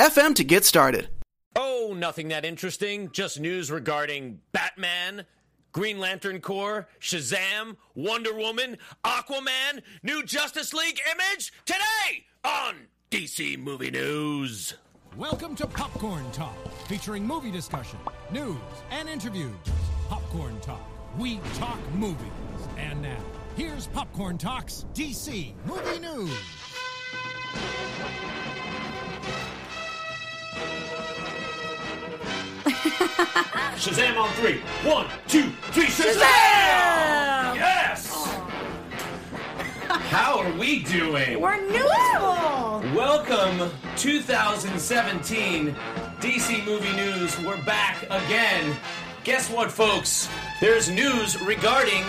anchor.fm to get started. Oh, nothing that interesting. Just news regarding Batman, Green Lantern Corps, Shazam, Wonder Woman, Aquaman, new Justice League image today on DC Movie News. Welcome to Popcorn Talk, featuring movie discussion, news, and interviews. Popcorn Talk, we talk movies. And now, here's Popcorn Talk's DC Movie News. Shazam on three. One, two, three, Shazam! Yes! How are we doing? We're newsful. Welcome 2017 DC Movie News. We're back again. Guess what, folks? There's news regarding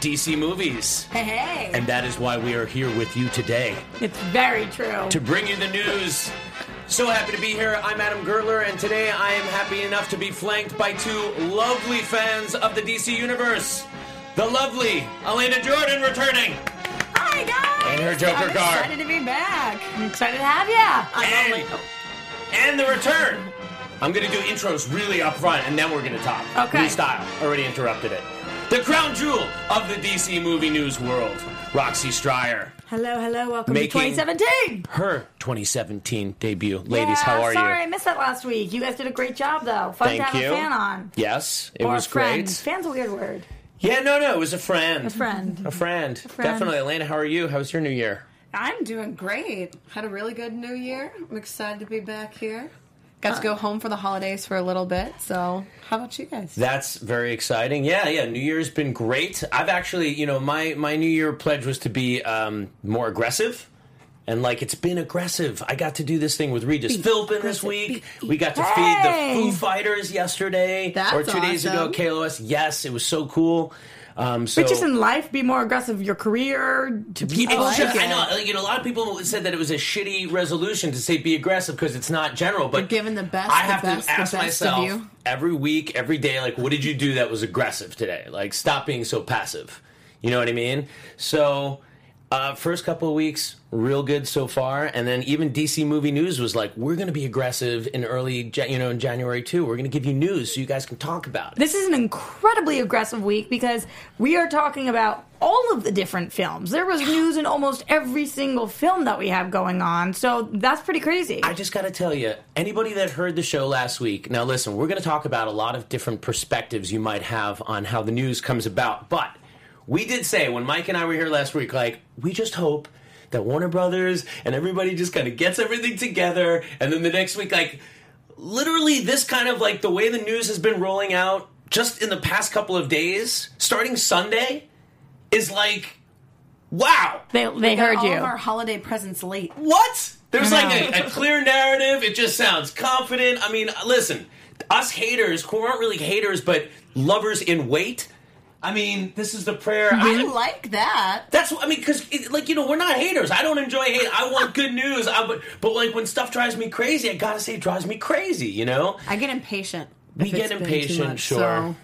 DC movies. Hey, hey. And that is why we are here with you today It's very true. to bring you the news. So happy to be here. I'm Adam Gertler, and today I am happy enough to be flanked by two lovely fans of the DC Universe. The lovely Elena Jordan returning. Hi, guys. And her Joker I'm card. excited to be back. I'm excited to have you. I'm And, only- oh. and the return. I'm going to do intros really up front, and then we're going to talk. Okay. New style. Already interrupted it. The crown jewel of the DC movie news world, Roxy Striar. Hello, hello. Welcome Making- to 2017. Her 2017 debut. Ladies, yeah, how are you? Yeah. sorry, you? I missed that last week. You guys did a great job, though. Fun Thank to have you. a fan on. Yes, it or was a friend. great. Fan's a weird word. Yeah, no, no, it was a friend. A friend. A friend. friend. Definitely. Elena, how are you? How was your new year? I'm doing great. Had a really good new year. I'm excited to be back here. Got to go home for the holidays for a little bit. So, how about you guys? That's very exciting. Yeah, yeah. New Year's been great. I've actually, you know, my my New Year pledge was to be um, more aggressive. And like it's been aggressive. I got to do this thing with Regis Philbin this week. we got to feed the Foo Fighters yesterday That's or two days ago. awesome. KLOS. Yes, it was so cool. Um, so But just in life, be more aggressive. Your career to be It's like just, it. I know, like, you know, a lot of people said that it was a shitty resolution to say be aggressive because it's not general. But You're giving the best, I the have best, to ask myself every week, every day, like, what did you do that was aggressive today? Like, stop being so passive. You know what I mean? So, uh, first couple of weeks, real good so far, and then even DC Movie News was like, we're going to be aggressive in early, you know, in January too. We're going to give you news so you guys can talk about it. This is an incredibly aggressive week because we are talking about all of the different films. There was news in almost every single film that we have going on, so that's pretty crazy. I just got to tell you, anybody that heard the show last week, now listen, we're going to talk about a lot of different perspectives you might have on how the news comes about. But we did say when Mike and I were here last week, like, we just hope that Warner Brothers and everybody just kind of gets everything together. And then the next week, like, literally, this kind of like the way the news has been rolling out just in the past couple of days, starting Sunday, is like, wow. they they We heard all you. of our holiday presents late. What? There's like a, a clear narrative. It just sounds confident. I mean, listen, us haters, who aren't really haters, but lovers in wait. I mean, this is the prayer. I I, like that. that's what I mean, because like you know, we're not haters. I don't enjoy hate. I want good news. I, but but like when stuff drives me crazy, I gotta say, it drives me crazy. You know. I get impatient. We get it's been too impatient, much, sure. So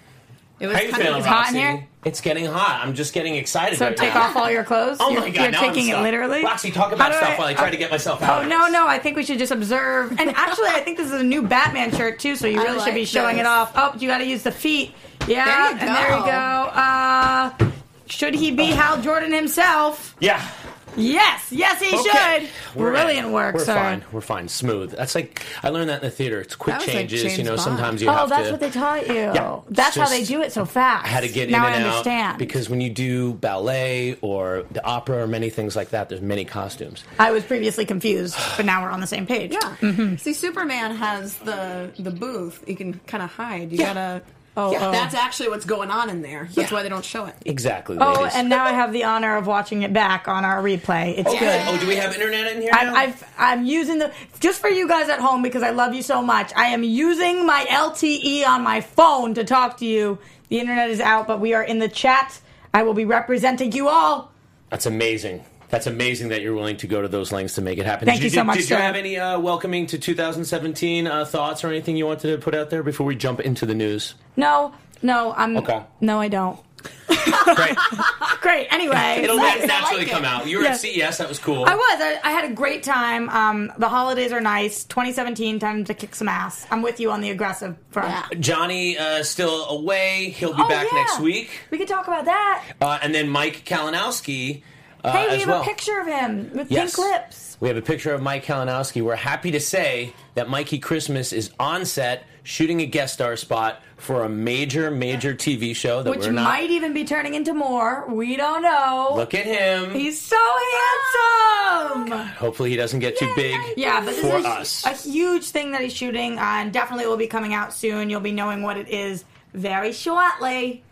it was How you kind feeling, of hot in Roxy? here? It's getting hot. I'm just getting excited. so right take now. off all your clothes. Oh you're, my god! You're now I'm taking it stuck. literally. Roxy, talk How about do stuff while I try to get myself out. Oh of no, this. no! I think we should just observe. And actually, I think this is a new Batman shirt too. So you I really should be like showing it this. off. Oh, you got to use the feet. Yeah, There you and there you go. go. Uh, should he be Hal Jordan himself? Yeah. Yes, yes, he Okay. should. We're Brilliant in. work, We're sir. fine. We're fine. Smooth. That's like I learned that in the theater. It's quick That was like changes. you know, Bond. sometimes you oh, have to. Oh, that's to. what they taught you. Yeah, that's how they do it so fast. I had to get now in and I understand out because when you do ballet or the opera or many things like that, there's many costumes. I was previously confused, but now we're on the same page. Yeah. Mm-hmm. See, Superman has the the booth. You can kind of hide. You Yeah. gotta. Oh, Yeah, oh. that's actually what's going on in there. That's why they don't show it. Exactly. Oh, ladies. and now I have the honor of watching it back on our replay. It's Okay. good. Oh, do we have internet in here now? I've, I'm using the just for you guys at home because I love you so much. I am using my LTE on my phone to talk to you. The internet is out, but we are in the chat. I will be representing you all. That's amazing. That's amazing that you're willing to go to those lengths to make it happen. Thank did you so did, much, Did you have any uh, welcoming to 2017 uh, thoughts or anything you wanted to put out there before we jump into the news? No, no, I'm Okay. no, I don't. Great. Great. Anyway, It'll Nice, naturally like it. come out. You were Yeah. at CES. That was cool. I was. I, I had a great time. Um, the holidays are nice. 2017, time to kick some ass. I'm with you on the aggressive front. Yeah. Johnny uh, still away. He'll be Oh, back yeah. next week. We could talk about that. Uh, and then Mike Kalinowski Hey, we have well. a picture of him with Yes. pink lips. We have a picture of Mike Kalinowski. We're happy to say that Mikey Christmas is on set shooting a guest star spot for a major, major TV show that Which we're not. might even be turning into more. We don't know. Look at him. He's so handsome. Hopefully, he doesn't get too big Yeah, but this for is a, us. a huge thing that he's shooting, uh, and definitely will be coming out soon. You'll be knowing what it is very shortly.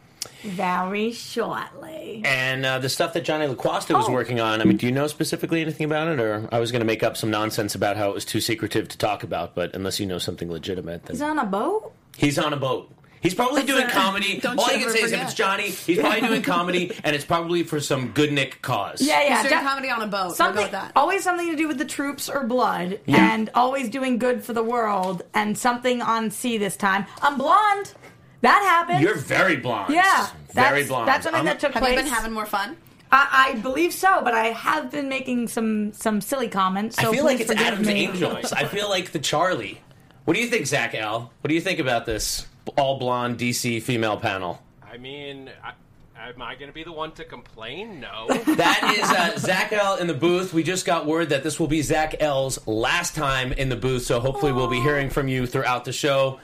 Very shortly. and uh, the stuff that Johnny LaQuasta was Oh. working on, I mean, do you know specifically anything about it? Or I was going to make up some nonsense about how it was too secretive to talk about, but unless you know something legitimate, then He's on a boat. he's on a boat. He's probably doing comedy. Don't All you you can ever say is if it's Johnny, he's probably doing comedy, and it's probably for some good Nick cause. Yeah, yeah. He's doing de- comedy on a boat. I'll go Something, with that. always something to do with the troops or blood, and always doing good for the world, and something on sea this time. I'm blonde. That happened. You're very blonde. yeah, very that's, blonde. That's something I'm- that took Have place. you been having more fun? I, I believe so, but I have been making some some silly comments. So I feel like it's Adam's me. Angels. I feel like the Charlie. What do you think, Zach L? What do you think about this all blonde DC female panel? I mean, I, am I going to be the one to complain? No. That is uh, Zach L in the booth. We just got word that this will be Zach L's last time in the booth, so hopefully we'll be hearing from you throughout the show.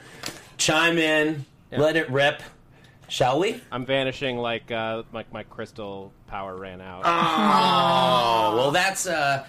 Chime in, let it rip, shall we? I'm vanishing like uh, my, my crystal power ran out. Oh, well, that's uh,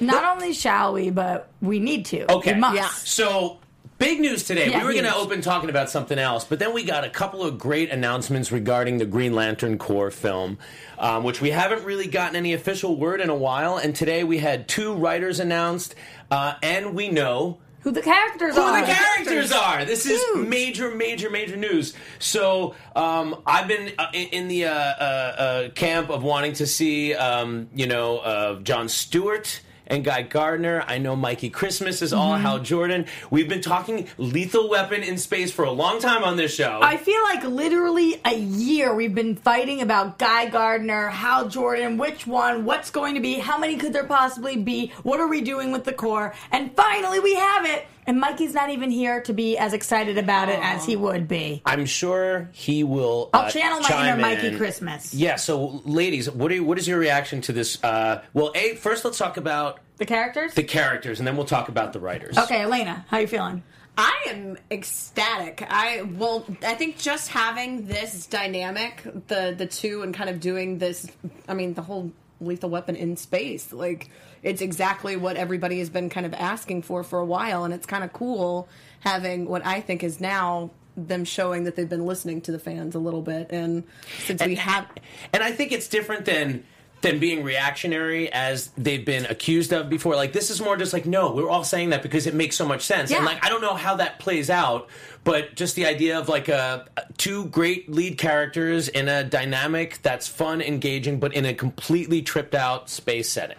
Not only shall we, but we need to. Okay. We must. Yeah. So, big news today. Yeah, we were going to open talking about something else, but then we got a couple of great announcements regarding the Green Lantern Corps film, um, which we haven't really gotten any official word in a while. And today we had two writers announced, uh, and we know Who the characters are who are. the characters are. This is Huge. major, major, major news. So um, I've been uh, in, in the uh, uh, uh, camp of wanting to see, um, you know, uh, John Stewart. And Guy Gardner. I know Mikey Christmas is Mm-hmm. all Hal Jordan. We've been talking Lethal Weapon in space for a long time on this show. I feel like literally a year we've been fighting about Guy Gardner, Hal Jordan, which one, what's going to be, how many could there possibly be, what are we doing with the Corps, and finally we have it. And Mikey's not even here to be as excited about it as he would be. I'm sure he will. I'll uh, channel my chime inner Mikey in. Christmas. Yeah. So, ladies, what are you, what is your reaction to this? Uh, well, a first let's talk about The characters? the characters, and then we'll talk about the writers. okay, Elena, how you feeling? I am ecstatic. I well, I think just having this dynamic, the the two, and kind of doing this. I mean, the whole lethal weapon in space, like it's exactly what everybody has been kind of asking for for a while, and it's kind of cool having what I think is now them showing that they've been listening to the fans a little bit, and since we have. And I think it's different than than being reactionary as they've been accused of before. Like this is more just like no, we're all saying that because it makes so much sense. And like I don't know how that plays out, but just the idea of like a two great lead characters in a dynamic that's fun, engaging, but in a completely tripped out space setting.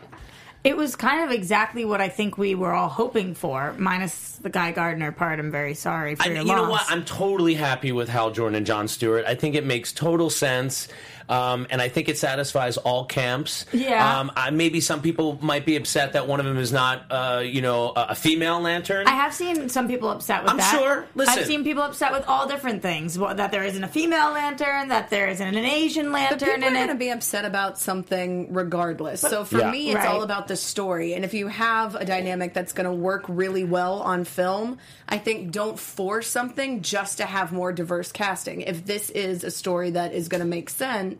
It was kind of exactly what I think we were all hoping for, minus the Guy Gardner part. I'm very sorry for I, your you loss. know what? I'm totally happy with Hal Jordan and John Stewart. I think it makes total sense. Um, and I think it satisfies all camps. Yeah. Um, I, maybe some people might be upset that one of them is not, uh, you know, a, a female lantern. I have seen some people upset with I'm that. sure. Listen. I've seen people upset with all different things. Well, That there isn't a female lantern, that there isn't an Asian But lantern people are going to be upset about something regardless. So for Yeah. me, it's Right. all about the story. And if you have a dynamic that's going to work really well on film, I think don't force something just to have more diverse casting. If this is a story that is going to make sense,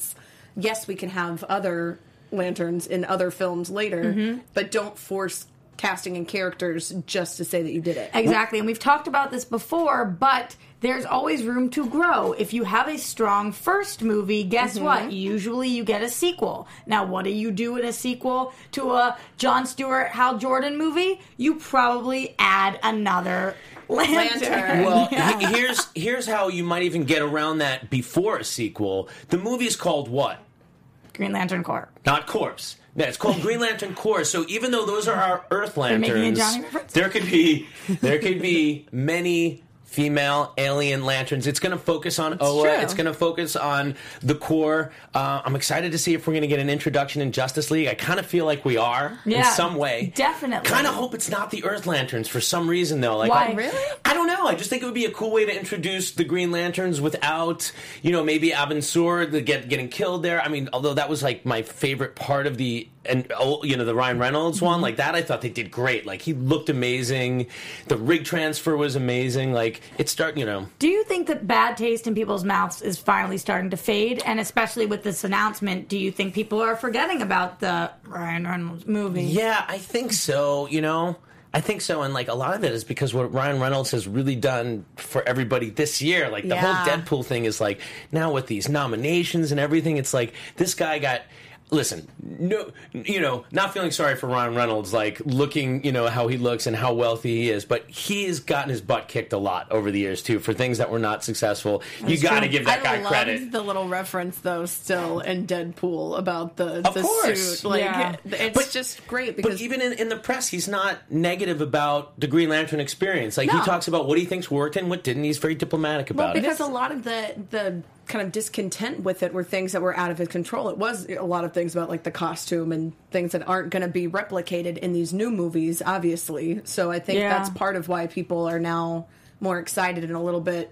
yes, we can have other lanterns in other films later, Mm-hmm. but don't force casting and characters just to say that you did it. Exactly. And we've talked about this before, but there's always room to grow. If you have a strong first movie, guess Mm-hmm. what? Usually you get a sequel. Now, what do you do in a sequel to a John Stewart, Hal Jordan movie? You probably add another lantern. Lantern. Well, he- here's here's how you might even get around that before a sequel. The movie is called what? Green Lantern Corps. Not Corpse. No, it's called Green Lantern Corps. So even though those are our Earth lanterns, there could be there could be many female alien lanterns. It's going to focus on Oa. true. It's going to focus on the Corps. Uh, I'm excited to see if we're going to get an introduction in Justice League. I kind of feel like we are in Yeah, some way. definitely. Kind of hope it's not the Earth Lanterns for some reason though. Like Why? I- Really? I don't know. I just think it would be a cool way to introduce the Green Lanterns without, you know, maybe Abin Sur get getting killed there. I mean, although that was like my favorite part of the and oh, you know the Ryan Reynolds one, mm-hmm. like that, I thought they did great. Like he looked amazing. The rig transfer was amazing. Like it's start, you know. Do you think that bad taste in people's mouths is finally starting to fade? And especially with this announcement, do you think people are forgetting about the Ryan Reynolds movie? Yeah, I think so. You know, I think so, and like a lot of it is because what Ryan Reynolds has really done for everybody this year. Like the Yeah. whole Deadpool thing is like now with these nominations and everything, it's like this guy got. Listen, no, you know, not feeling sorry for Ryan Reynolds, like looking, you know, how he looks and how wealthy he is, but he has gotten his butt kicked a lot over the years too for things that were not successful. you got to give that I guy loved credit. the little reference though still in Deadpool about the Of the course. suit. Like Yeah. it's But- just great because But even in, in the press, he's not negative about the Green Lantern experience. Like he talks about what he thinks worked and what didn't. He's very diplomatic well, about it. because a lot of the the kind of discontent with it were things that were out of his control. It was a lot of things about like the costume and things that aren't going to be replicated in these new movies, obviously. So I think Yeah. that's part of why people are now more excited and a little bit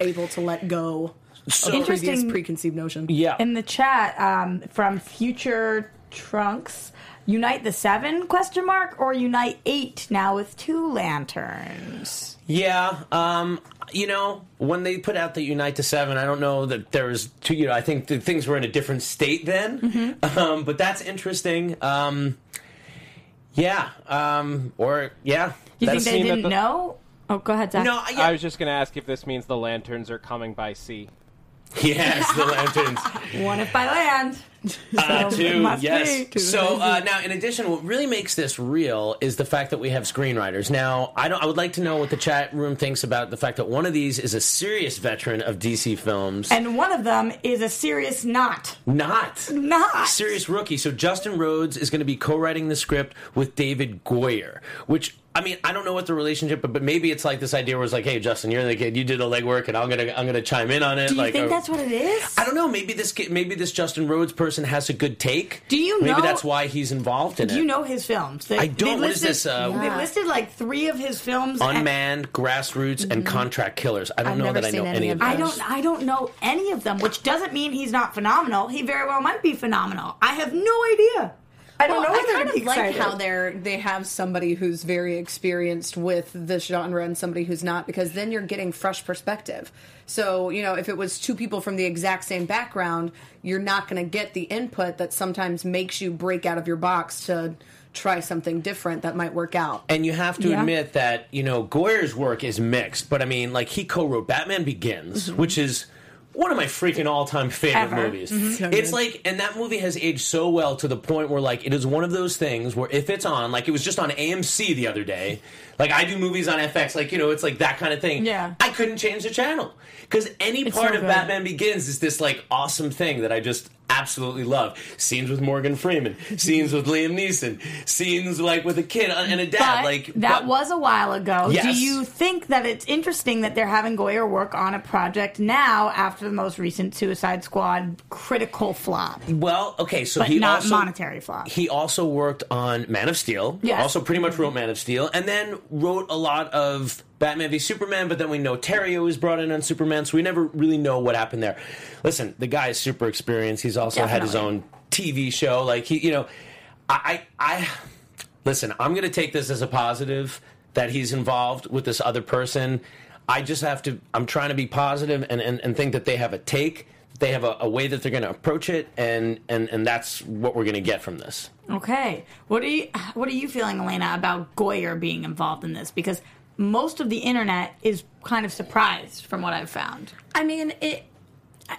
able to let go So- of previous preconceived notion. yeah. In the chat um, from Future Trunks, unite the seven question mark or unite eight now with two lanterns. Yeah, um, you know, when they put out the Unite to Seven, I don't know that there was two. You know, I think the things were in a different state then. Mm-hmm. Um, but that's interesting. Um, yeah, um, or yeah. You think they didn't the- know? Oh, go ahead, Zach. No, yeah. I was just going to ask if this means the lanterns are coming by sea. yes, the lanterns. One if by land. Uh, So, two, yes. be. So uh, now, in addition, what really makes this real is the fact that we have screenwriters. Now, I don't. I would like to know what the chat room thinks about the fact that one of these is a serious veteran of DC films, And one of them is a serious not. not Not. serious rookie. So Justin Rhodes is going to be co-writing the script with David Goyer, which. I mean, I don't know what the relationship, but, but maybe it's like this idea where it's like, "Hey, Justin, you're the kid. You did the legwork, and I'm gonna I'm gonna chime in on it." Do you like, think uh, that's what it is? I don't know. Maybe this kid- maybe this Justin Rhodes person has a good take. Do you Maybe know- that's why he's involved in Do it. Do you know his films? They, I don't. They What is listed, this, uh, They listed like three of his films. and Unmanned, Grassroots, and Contract Killers. I don't I've know that I know any any of of those. I don't. I don't know any of them, which doesn't mean he's not phenomenal. He very well might be phenomenal. I have no idea. I don't Well, know I whether kind to be of like excited. how they're they have somebody who's very experienced with this genre and somebody who's not because then you're getting fresh perspective. So you know if it was two people from the exact same background, you're not going to get the input that sometimes makes you break out of your box to try something different that might work out. And you have to Yeah. admit that you know Goyer's work is mixed, but I mean, like he co-wrote Batman Begins, mm-hmm. which is one of my freaking all-time favorite Ever. movies. Mm-hmm. So it's good. like, and that movie has aged so well to the point where, like, it is one of those things where if it's on, like, it was just on AMC the other day. Like, I do movies on FX, like, you know, it's like that kind of thing. Yeah. I couldn't change the channel because any It's part so of good. Batman Begins is this like awesome thing that I just absolutely love. Scenes with Morgan Freeman, scenes with Liam Neeson, scenes like with a kid and a dad. But like that but- was a while ago. Yes. Do you think that it's interesting that they're having Goyer work on a project now after the most recent Suicide Squad critical flop? Well, okay, so But he not also monetary flop. He also worked on Man of Steel. Yes. Also, pretty much wrote Man of Steel, and then wrote a lot of Batman v Superman. But then we know Terrio was brought in on Superman, so we never really know what happened there. Listen, the guy is super experienced. He's also had his own TV show. Like he, you know, I, I, I listen. I'm going to take this as a positive that he's involved with this other person. I just have to. I'm trying to be positive and, and, and think that they have a take they have a, a way that they're going to approach it, and and and that's what we're going to get from this. Okay. What are you what are you feeling, Elena, about Goyer being involved in this? Because most of the internet is kind of surprised from what I've found. I mean, it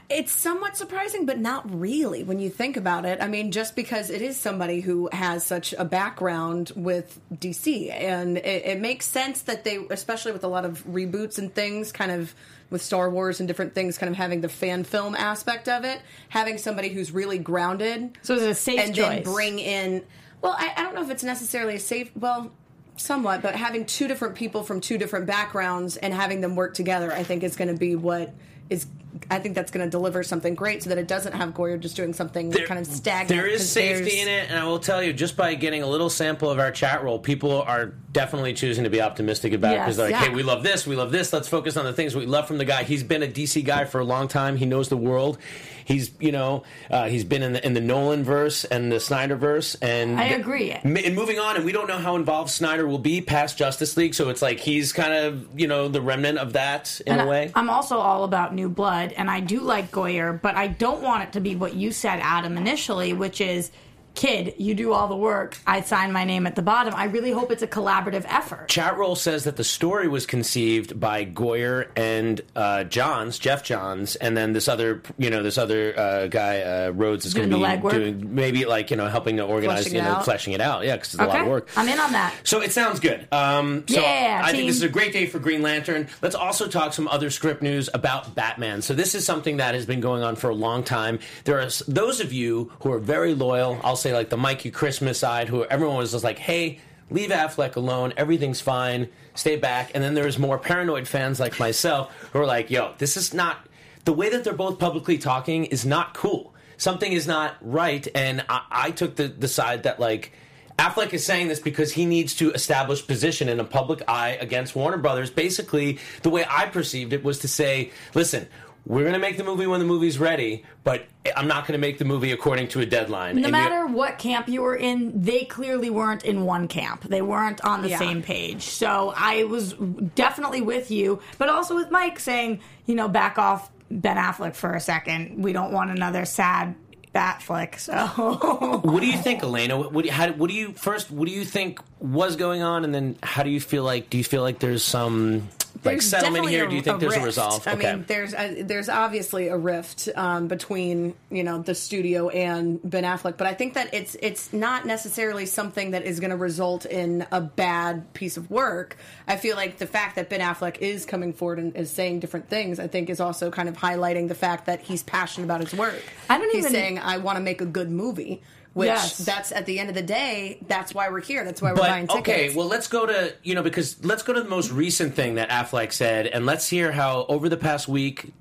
it's somewhat surprising, but not really when you think about it. I mean, just because it is somebody who has such a background with DC, and it, it makes sense that they, especially with a lot of reboots and things, kind of with Star Wars and different things, kind of having the fan film aspect of it, having somebody who's really grounded. So it's a safe and choice. then bring in. Well, I, I don't know if it's necessarily a safe. Well, somewhat, but having two different people from two different backgrounds and having them work together, I think is going to be what is. I think that's going to deliver something great, so that it doesn't have Goyer just doing something kind of stagnant. There is safety in it, and I will tell you, just by getting a little sample of our chat roll, people are definitely choosing to be optimistic about it because they're like, yeah. "Hey, we love this, we love this. Let's focus on the things we love from the guy. He's been a DC guy for a long time. He knows the world. He's, you know, uh, he's been in the in the Nolan verse and the Snyder verse, and I agree. And moving on, and we don't know how involved Snyder will be past Justice League, so it's like he's kind of, you know, the remnant of that in And a way. I, am also all about new blood, and I do like Goyer, but I don't want it to be what you said, Adam, initially, which is, kid, you do all the work. I sign my name at the bottom. I really hope it's a collaborative effort. Chat roll says that the story was conceived by Goyer and uh, Johns, Geoff Johns, and then this other, you know, this other uh, guy uh, Rhodes is going to be doing maybe like you know helping to organize, Fleshing you know, out. fleshing it out. Yeah, because it's a lot of work. I'm in on that. So it sounds good. Um, so Yeah, I think this is a great day for Green Lantern. Let's also talk some other script news about Batman. So this is something that has been going on for a long time. There are those of you who are very loyal. I'll say like the Mikey Christmas side, who everyone was just like, "Hey, leave Affleck alone. Everything's fine. Stay back." And then there was more paranoid fans like myself who were like, "Yo, this is not the way that they're both publicly talking is not cool. Something is not right." And I, I took the the side that like. Affleck is saying this because he needs to establish position in a public eye against Warner Brothers. Basically, the way I perceived it was to say, listen, we're going to make the movie when the movie's ready, but I'm not going to make the movie according to a deadline. No And you- matter what camp you were in, they clearly weren't in one camp. They weren't on the Yeah. same page. So I was definitely with you, but also with Mike saying, you know, back off Ben Affleck for a second. We don't want another sad bat flick. So What do you think, Elena? What, what, do you, how, what do you first? What do you think was going on, and then how do you feel like? Do you feel like there's some like There's settlement definitely here? do you think there's a rift. resolve? I okay. mean, there's a, there's obviously a rift um, between you know the studio and Ben Affleck, but I think that it's it's not necessarily something that is going to result in a bad piece of work. I feel like the fact that Ben Affleck is coming forward and is saying different things, I think, is also kind of highlighting the fact that he's passionate about his work. I don't he's even- saying, "I want to make a good movie." Which Yes. that's at the end of the day, that's why we're here. That's why we're buying But tickets. okay, well, let's go to you know because let's go to the most recent thing that Affleck said, and let's hear how over the past week,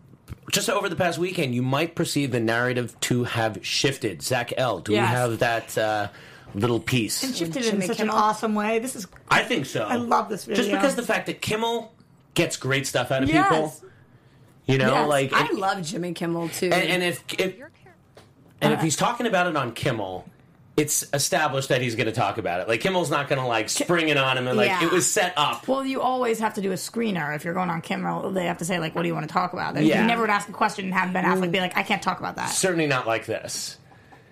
just over the past weekend, you might perceive the narrative to have shifted. Zach L, do Yes. we have that uh, little piece? And shifted in Jimmy such Kimmel? an awesome way. This is I think so. I love this video. Just because the fact that Kimmel gets great stuff out of Yes. people, you know, Yes. like I and- love Jimmy Kimmel too. and, and if if and if he's talking about it on Kimmel. It's established that he's going to talk about it. Like Kimmel's not going to like spring it on him and like Yeah. it was set up. Well, you always have to do a screener if you're going on Kimmel. They have to say like, "What do you want to talk about?" They- Yeah. You never would ask a question and have Ben Affleck be like, "I can't talk about that." Certainly not like this.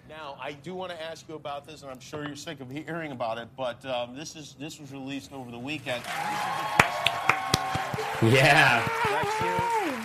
Now, I do want to ask you about this, and I'm sure you're sick of hearing about it. But um, this is this was released over the weekend. Yeah. That's here.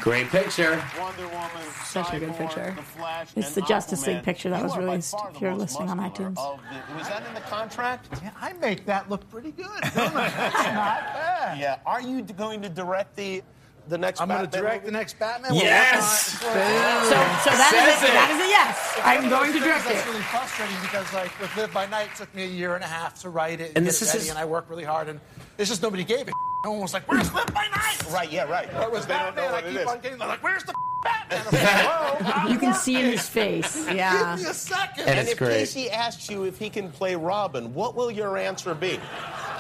Great picture. Wonder Woman, Such a good picture. The Flash, It's the Justice League picture that You was released, if you're listening on iTunes. the- was that in the contract? Yeah, I make that look pretty good. Don't I? That's not bad. Yeah. Are you going to direct the the next? I'm going to Batman direct movie? the next Batman. Yes! working on it. So, so that is Says a, it. that is a yes. I'm going to direct That's it. really frustrating because, like, with Live by Night, it took me a year and a half to write it and, And get this it is ready, his- and I worked really hard, and it's just nobody gave it. No one was like, "Where's Live by Night?" Right. Yeah. Right. Where was They don't know Batman? I keep is. on getting they're like, "Where's the Batman?" I'm like, Whoa, You can see in his face. yeah. Give me a second. And And it's if great. Casey asks you if he can play Robin, what will your answer be?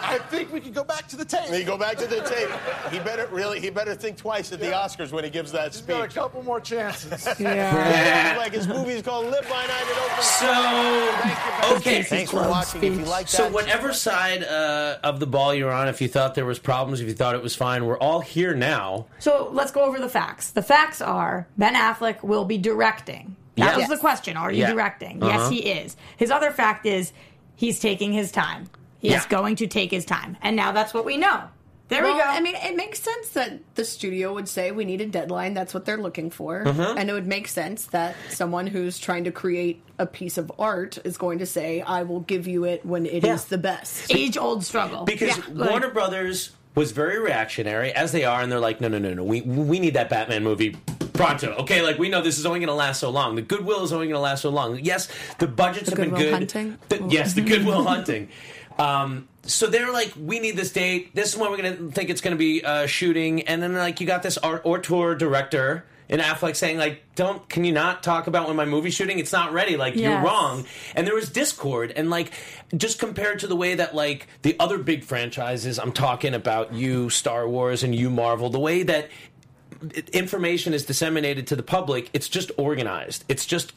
I think we could go back to the tape. He go back to the tape. He better really. He better think twice at the Oscars when he gives that He's got a couple more chances. Yeah. Like his movie's called Live by Night. It opens. So, okay. Thanks for watching. If you like that, So, whatever side uh, of the ball you're on, if you thought there was problems, if you thought it was fine, we're all here now. So let's go over the facts. The facts are Ben Affleck will be directing. That Yes. was the question. Are you Yeah. directing? Uh-huh. Yes, he is. His other fact is he's taking his time. He is Yeah. going to take his time. And now that's what we know. There well, we go. I mean, it makes sense that the studio would say we need a deadline. That's what they're looking for, Uh-huh. and it would make sense that someone who's trying to create a piece of art is going to say, "I will give you it when it is Yeah. the best." age old struggle. Because Yeah, like- Warner Brothers was very reactionary, as they are, and they're like, no, no, no, no, we we need that Batman movie pronto. Okay, like we know this is only going to last so long. The goodwill is only going to last so long. Yes, the budgets have been good. Hunting? The- yes, the Goodwill Hunting. Um, so they're like, we need this date. This is when we're going to think it's going to be uh, shooting, and then like you got this art or tour director. And Affleck saying like, "Don't can you not talk about when my movie's shooting? It's not ready. Like you're wrong." And there was discord, and like just compared to the way that like the other big franchises, I'm talking about you Star Wars and you Marvel, the way that information is disseminated to the public, it's just organized. It's just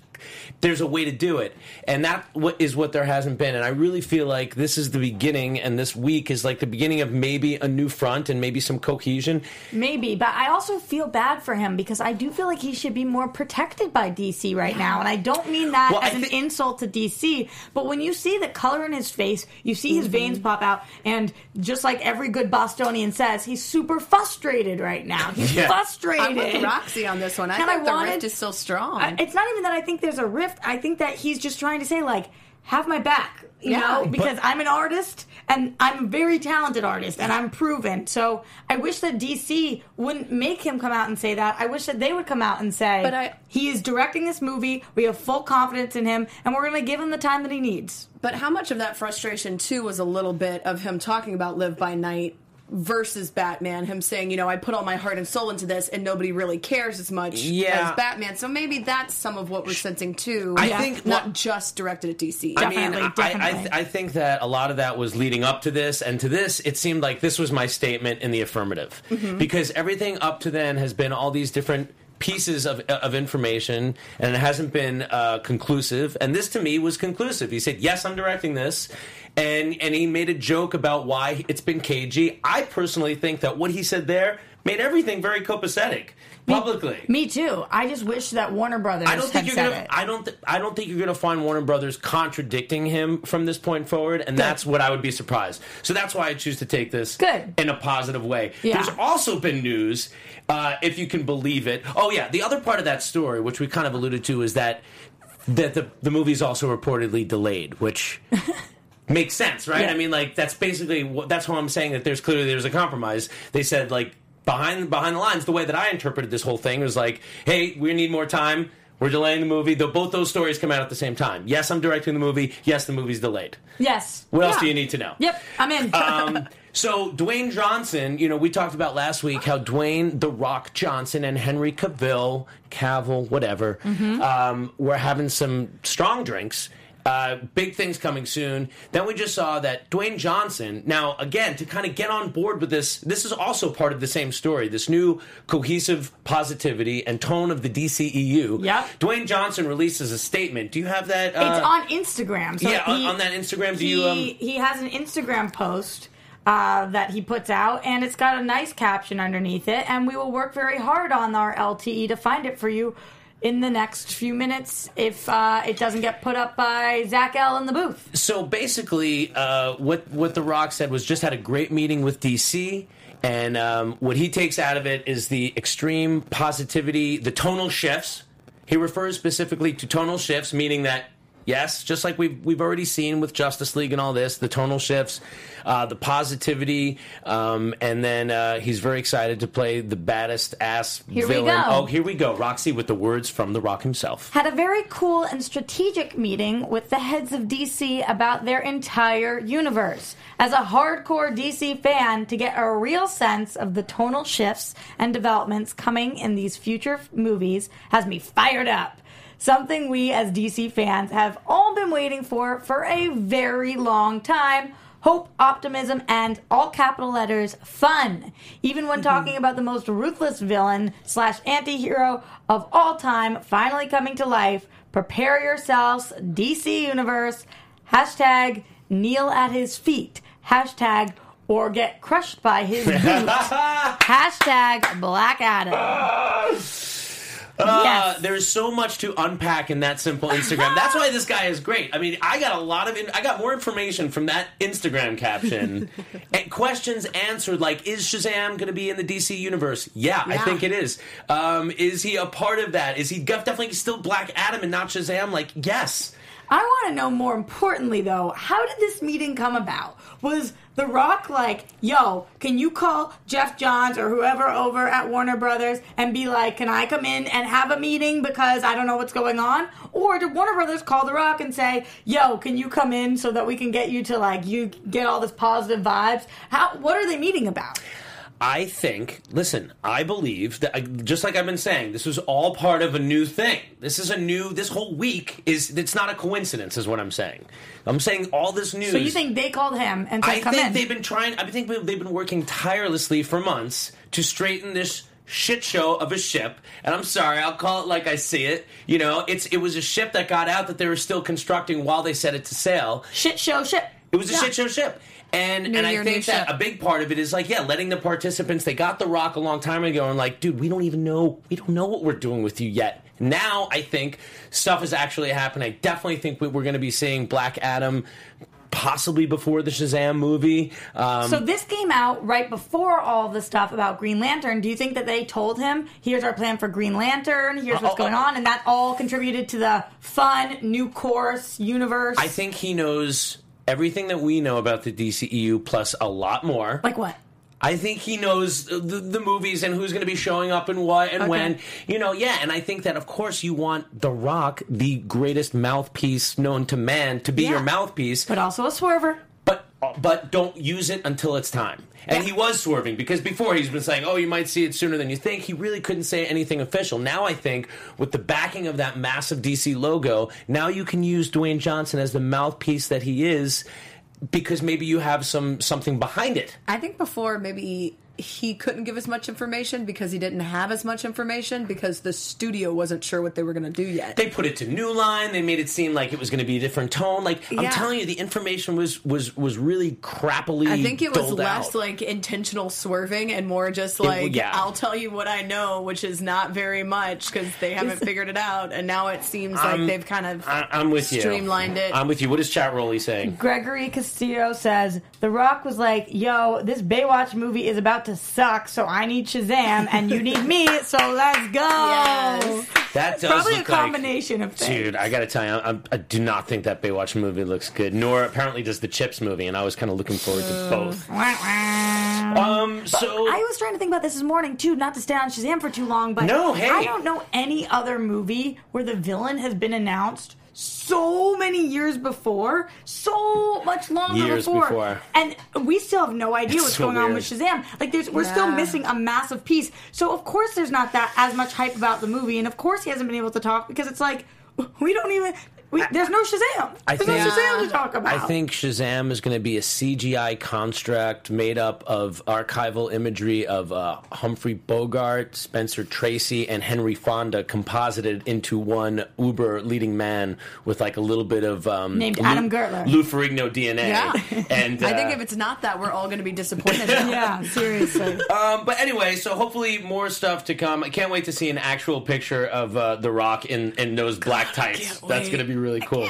there's a way to do it, and that what is what there hasn't been. And I really feel like this is the beginning, and this week is like the beginning of maybe a new front and maybe some cohesion. Maybe, but I also feel bad for him because I do feel like he should be more protected by DC right now. And I don't mean that Well, I as an insult to DC, but when you see the color in his face, you see his mm-hmm. veins pop out, and just like every good Bostonian says, he's super frustrated right now. He's Yeah. frustrated. I'm with Roxy on this one. I And think I the wanted- rift is still strong. I- it's not even that I think there's a rift. I think that he's just trying to say like, have my back, you Yeah. know, because I'm an artist and I'm a very talented artist and I'm proven. So I wish that DC wouldn't make him come out and say that. I wish that they would come out and say, But I- he is directing this movie. We have full confidence in him, and we're going to give him the time that he needs. But how much of that frustration too was a little bit of him talking about Live by Night versus Batman, him saying, you know, I put all my heart and soul into this and nobody really cares as much Yeah. as Batman. So maybe that's some of what we're sensing too. I think not what- just directed at DC. I mean, Definitely, I, I, definitely. I think that a lot of that was leading up to this, and to this, it seemed like this was my statement in the affirmative, because everything up to then has been all these different pieces of, of information, and it hasn't been uh, conclusive. And this, to me, was conclusive. He said, "Yes, I'm directing this." And, and he made a joke about why it's been cagey. I personally think that what he said there made everything very copacetic publicly. Me too. I just wish that Warner Brothers I don't think had you're gonna. it. I don't. Th- I don't think you're gonna find Warner Brothers contradicting him from this point forward, and that's what I would be surprised. So that's why I choose to take this Good. in a positive way. Yeah. There's also been news, uh, if you can believe it. Oh yeah, the other part of that story, which we kind of alluded to, is that that the the movie is also reportedly delayed, which. Makes sense, right? Yeah. I mean, like that's basically what, that's why I'm saying that there's clearly there's a compromise. They said like behind behind the lines, the way that I interpreted this whole thing was like, hey, we need more time. We're delaying the movie. Though both those stories come out at the same time. Yes, I'm directing the movie. Yes, the movie's delayed. yes. What else do you need to know? Yep, I'm in. Um, so Dwayne Johnson, you know, we talked about last week how Dwayne the Rock Johnson and Henry Cavill, Cavill, whatever, um, were having some strong drinks. Uh, big things coming soon. Then we just saw that Dwayne Johnson. Now, again, to kind of get on board with this, this is also part of the same story. This new cohesive positivity and tone of the DCEU. Yep. Dwayne Johnson releases a statement. Do you have that? it's uh, on Instagram. So yeah, on- he- on that Instagram, do he, you, um, he has an Instagram post uh, that he puts out, and it's got a nice caption underneath it. And we will work very hard on our LTE to find it for you in the next few minutes if uh, it doesn't get put up by Zach L in the booth. So basically, uh, what what The Rock said was just had a great meeting with DC, and um, what he takes out of it is the extreme positivity, the tonal shifts. He refers specifically to tonal shifts, meaning that yes, just like we've we've already seen with Justice League and all this, the tonal shifts, uh, the positivity, um, and then uh, he's very excited to play the baddest ass Here we villain. go. Oh, here we go, Roxy with the words from The Rock himself. Had a very cool and strategic meeting with the heads of DC about their entire universe. As a hardcore DC fan, to get a real sense of the tonal shifts and developments coming in these future movies has me fired up. Something we as DC fans have all been waiting for for a very long time. hope, optimism, and all capital letters fun. Even when mm-hmm. talking about the most ruthless villain slash anti-hero of all time finally coming to life, prepare yourselves, DC Universe. Hashtag kneel at his feet. Hashtag or get crushed by his boots. Hashtag Black Adam. Uh, Yes. There's so much to unpack in that simple Instagram. That's why this guy is great. I mean, I got a lot of, in- I got more information from that Instagram caption and questions answered. Like, is Shazam going to be in the DC universe? Yeah, I think it is. Um, is he a part of that? Is he definitely still Black Adam and not Shazam? Like, yes. I want to know more importantly, though, how did this meeting come about? Was The Rock like, yo, can you call Geoff Johns or whoever over at Warner Brothers and be like, can I come in and have a meeting because I don't know what's going on? Or did Warner Brothers call The Rock and say, yo, can you come in so that we can get you to like, you get all this positive vibes? How, what are they meeting about? I think, listen, I believe that, I- just like I've been saying, this was all part of a new thing. This is a new, this whole week is, it's not a coincidence, is what I'm saying. I'm saying all this news. So you think they called him and said, I come think in? they've been trying. I think they've been working tirelessly for months to straighten this shit show of a ship. And I'm sorry, I'll call it like I see it. You know, it's it was a ship that got out that they were still constructing while they set it to sail. Shit show ship. It was a Yeah. shit show ship. And New and I year, new think that a big part of it is like, yeah, letting the participants they got the rock a long time ago and like, dude, we don't even know we don't know what we're doing with you yet. Now I think stuff is actually happening. I definitely think we- we're going to be seeing Black Adam possibly before the Shazam movie. Um, So this came out right before all the stuff about Green Lantern. Do you think that they told him, "Here's our plan for Green Lantern. Here's what's Oh, oh, going oh. on," and that all contributed to the fun new course universe? I think he knows everything that we know about the DCEU plus a lot more. like what? I think he knows the, the movies and who's going to be showing up and what and Okay. when. You know, yeah. And I think that, of course, you want The Rock, the greatest mouthpiece known to man, to be Yeah. your mouthpiece. But also a swerver. But but don't use it until it's time. And he was swerving because before he's been saying, "Oh, you might see it sooner than you think." He really couldn't say anything official. Now I think with the backing of that massive DC logo, now you can use Dwayne Johnson as the mouthpiece that he is because maybe you have some something behind it. I think before maybe he couldn't give as much information because he didn't have as much information because the studio wasn't sure what they were going to do yet. They put it to New Line. They made it seem like it was going to be a different tone. Like I'm telling you, the information was was was really crappily. I think it was less out. like intentional swerving and more just like yeah. I'll tell you what I know, which is not very much because they haven't figured it out, and now it seems like I'm- they've kind of I, I'm with you. streamlined it. I'm with you. What is Chat Rolly saying? Gregory Castillo says The Rock was like, "Yo, this Baywatch movie is about to suck, so I need Shazam and you need me, so let's go." Yes. That does Probably a look like- combination of things. Dude, I gotta tell you, I, I do not think that Baywatch movie looks good. Nor apparently does the Chips movie, and I was kind of looking forward to both. Wah, wah. Um, so I was trying to think about this this morning too, not to stay on Shazam for too long, but No, hey. I don't know any other movie where the villain has been announced so many years before, so much longer Years before, before. and we still have no idea It's what's so going on with Shazam. Like, there's we're still missing a massive piece. So of course there's not that as much hype about the movie, and of course he hasn't been able to talk because it's like we don't even. We, there's no Shazam. I There's think- no Shazam to talk about. I think Shazam is going to be a CGI construct made up of archival imagery of uh, Humphrey Bogart, Spencer Tracy, and Henry Fonda composited into one uber leading man with like a little bit of um, Named Lou- Adam Gertler. Lou Ferrigno DNA. Yeah. and I think uh, if it's not that, we're all going to be disappointed. yeah, seriously. Um, but anyway, so hopefully more stuff to come. I can't wait to see an actual picture of uh, The Rock in, in those black tights. That's going to be really cool.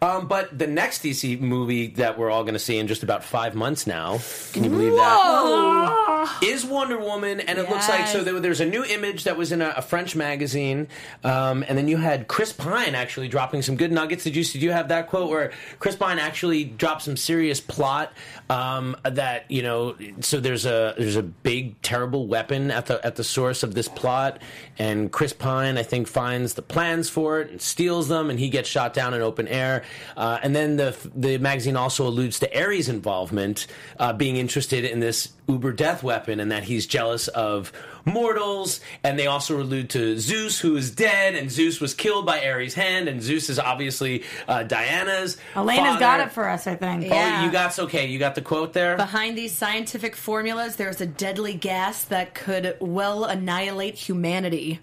Um, but the next DC movie that we're all going to see in just about five months now, can you believe that? Is Wonder Woman, and it looks like so there, there's a new image that was in a, a French magazine, um, and then you had Chris Pine actually dropping some good nuggets. Did you did you have that quote where Chris Pine actually dropped some serious plot um, that you know? So there's a there's a big terrible weapon at the at the source of this plot, and Chris Pine I think finds the plans for it and steals them, and he gets shot down in open air. Uh, and then the the magazine also alludes to Ares' involvement, uh, being interested in this uber death weapon and that he's jealous of mortals. And they also allude to Zeus, who is dead, and Zeus was killed by Ares' hand, and Zeus is obviously uh, Diana's. Elena's got it for us, I think. Oh, you got okay. You got the quote there. Behind these scientific formulas, there's a deadly gas that could well annihilate humanity.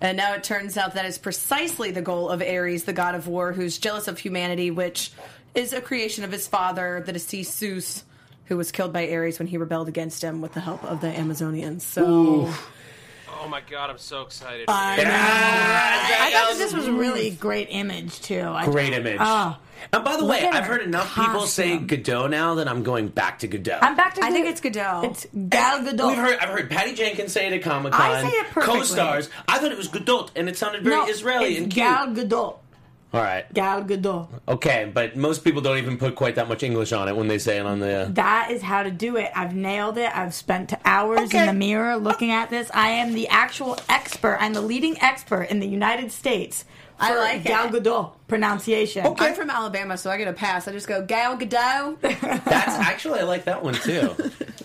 And now it turns out that is precisely the goal of Ares, the god of war, who's jealous of humanity, which is a creation of his father, the deceased Zeus, who was killed by Ares when he rebelled against him with the help of the Amazonians. So. Oh my god, I'm so excited. I I thought that this was a really great image too. I- Great image. Oh. and by the Look way, at I've her heard enough people say costume. Godot now that I'm going back to Godot. I'm back to. I think it's Godot. It's Gal Gadot. We've heard. I've heard Patty Jenkins say it at Comic Con. I say it perfectly. Co-stars. I thought it was Godot, and it sounded very no, Israeli it's and cute. Gal Gadot. All right. Gal Gadot. Okay, but most people don't even put quite that much English on it when they say it on the. Uh, that is how to do it. I've nailed it. I've spent hours Okay. in the mirror looking at this. I am the actual expert. I'm the leading expert in the United States. I like Gal it. Gadot pronunciation. I'm from Alabama, so I get a pass. I just go Gal Gadot. That's actually I like that one too.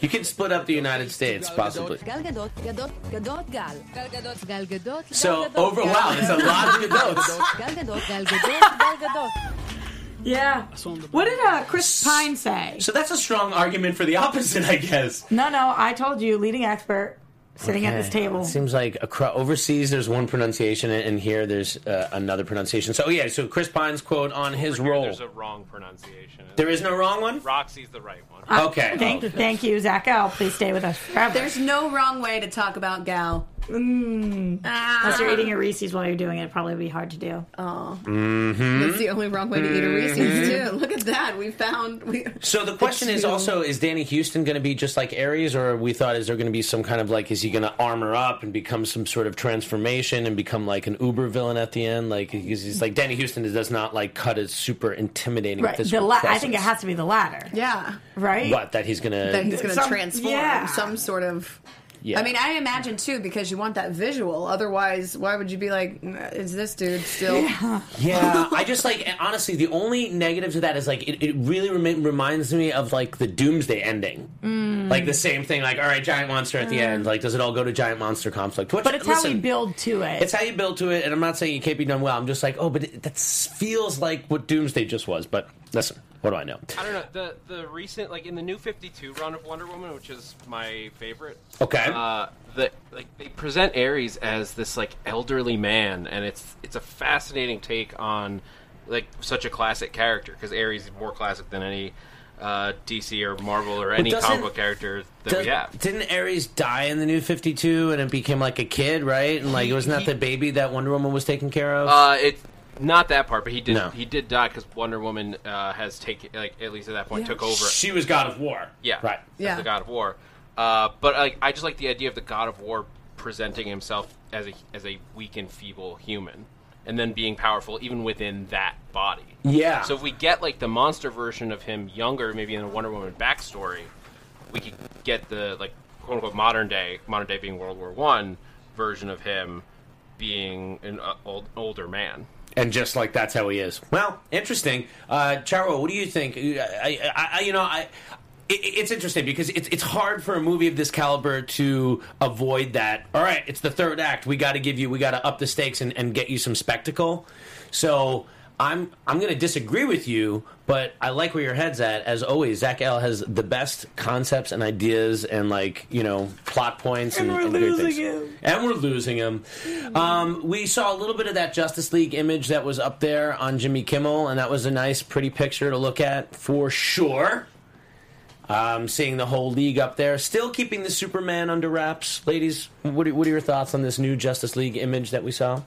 You can split up the United States possibly. Gal Gadot, Gadot, Gadot, Gal. Gal Gadot, Gal Gadot. So Gadot, over wow, there's a lot of Gadots. Gal Gadot, Gal Gadot, Gal Gadot. Yeah. What did uh, Chris Pine say? So that's a strong argument for the opposite, I guess. No, no. I told you, leading expert, sitting at this table. It seems like acro- overseas there's one pronunciation, and here there's uh, another pronunciation. So yeah, so Chris Pine's quote on his Here, role. There's a wrong pronunciation. There is no wrong one. Roxy's the right one. Okay. Thank, thank you, Zach L. Please stay with us forever. There's no wrong way to talk about Gal. Mm. Ah. Unless you're eating a Reese's while you're doing it, it'd probably be hard to do. Oh, that's the only wrong way to eat a Reese's mm-hmm. too. Look at that. We found we. So the question is also: Is Danny Huston going to be just like Ares, or we thought is there going to be some kind of like is he going to armor up and become some sort of transformation and become like an Uber villain at the end? Like he's, he's like Danny Huston does not like cut as super intimidating Right. The physical la- I think it has to be the latter. Yeah. Right? What that he's going That he's to going to transform yeah. some sort of. Yeah. I mean, I imagine too because you want that visual. Otherwise, why would you be like, "Is this dude still?" Yeah, I just like honestly the only negative to that is like it, it really remi- reminds me of like the Doomsday ending, Mm. like the same thing. Like all right, giant monster at the end. Like does it all go to giant monster conflict? Which, But it's how we build to it. It's how you build to it, and I'm not saying it can't be done well. I'm just like, oh, but it, that feels like what Doomsday just was. But listen, what do I know? I don't know the the recent like in the new 52 run of Wonder Woman, which is my favorite. Okay. Uh, the like they present Ares as this like elderly man, and it's it's a fascinating take on like such a classic character because Ares is more classic than any uh, DC or Marvel or any comic book character that we have. Didn't Ares die in the new 52 and it became like a kid, right? And like, wasn't that the baby that Wonder Woman was taking care of? Uh, it not that part, but he did No. he did die because Wonder Woman uh, has taken like at least at that point took over. she was God of War. Yeah, Right. as Yeah. the God of War. Uh, but like, I just like the idea of the God of War presenting himself as a as a weak and feeble human, and then being powerful even within that body. Yeah. So if we get like the monster version of him younger, maybe in a Wonder Woman backstory, we could get the like quote unquote modern day, modern day being World War One version of him being an uh, old, older man. And just like that's how he is. Well, interesting. Uh, Charo, what do you think? I, I, I you know, I. It, it's interesting because it's it's hard for a movie of this caliber to avoid that. All right, it's the third act. We got to give you, we got to up the stakes and, and get you some spectacle. So I'm I'm going to disagree with you, but I like where your head's at. As always, Zach L has the best concepts and ideas and like you know plot points and, and we're and losing things. him. And we're losing him. Um, we saw a little bit of that Justice League image that was up there on Jimmy Kimmel, and that was a nice, pretty picture to look at for sure. Um, seeing the whole league up there, still keeping the Superman under wraps, ladies. What are, what are your thoughts on this new Justice League image that we saw?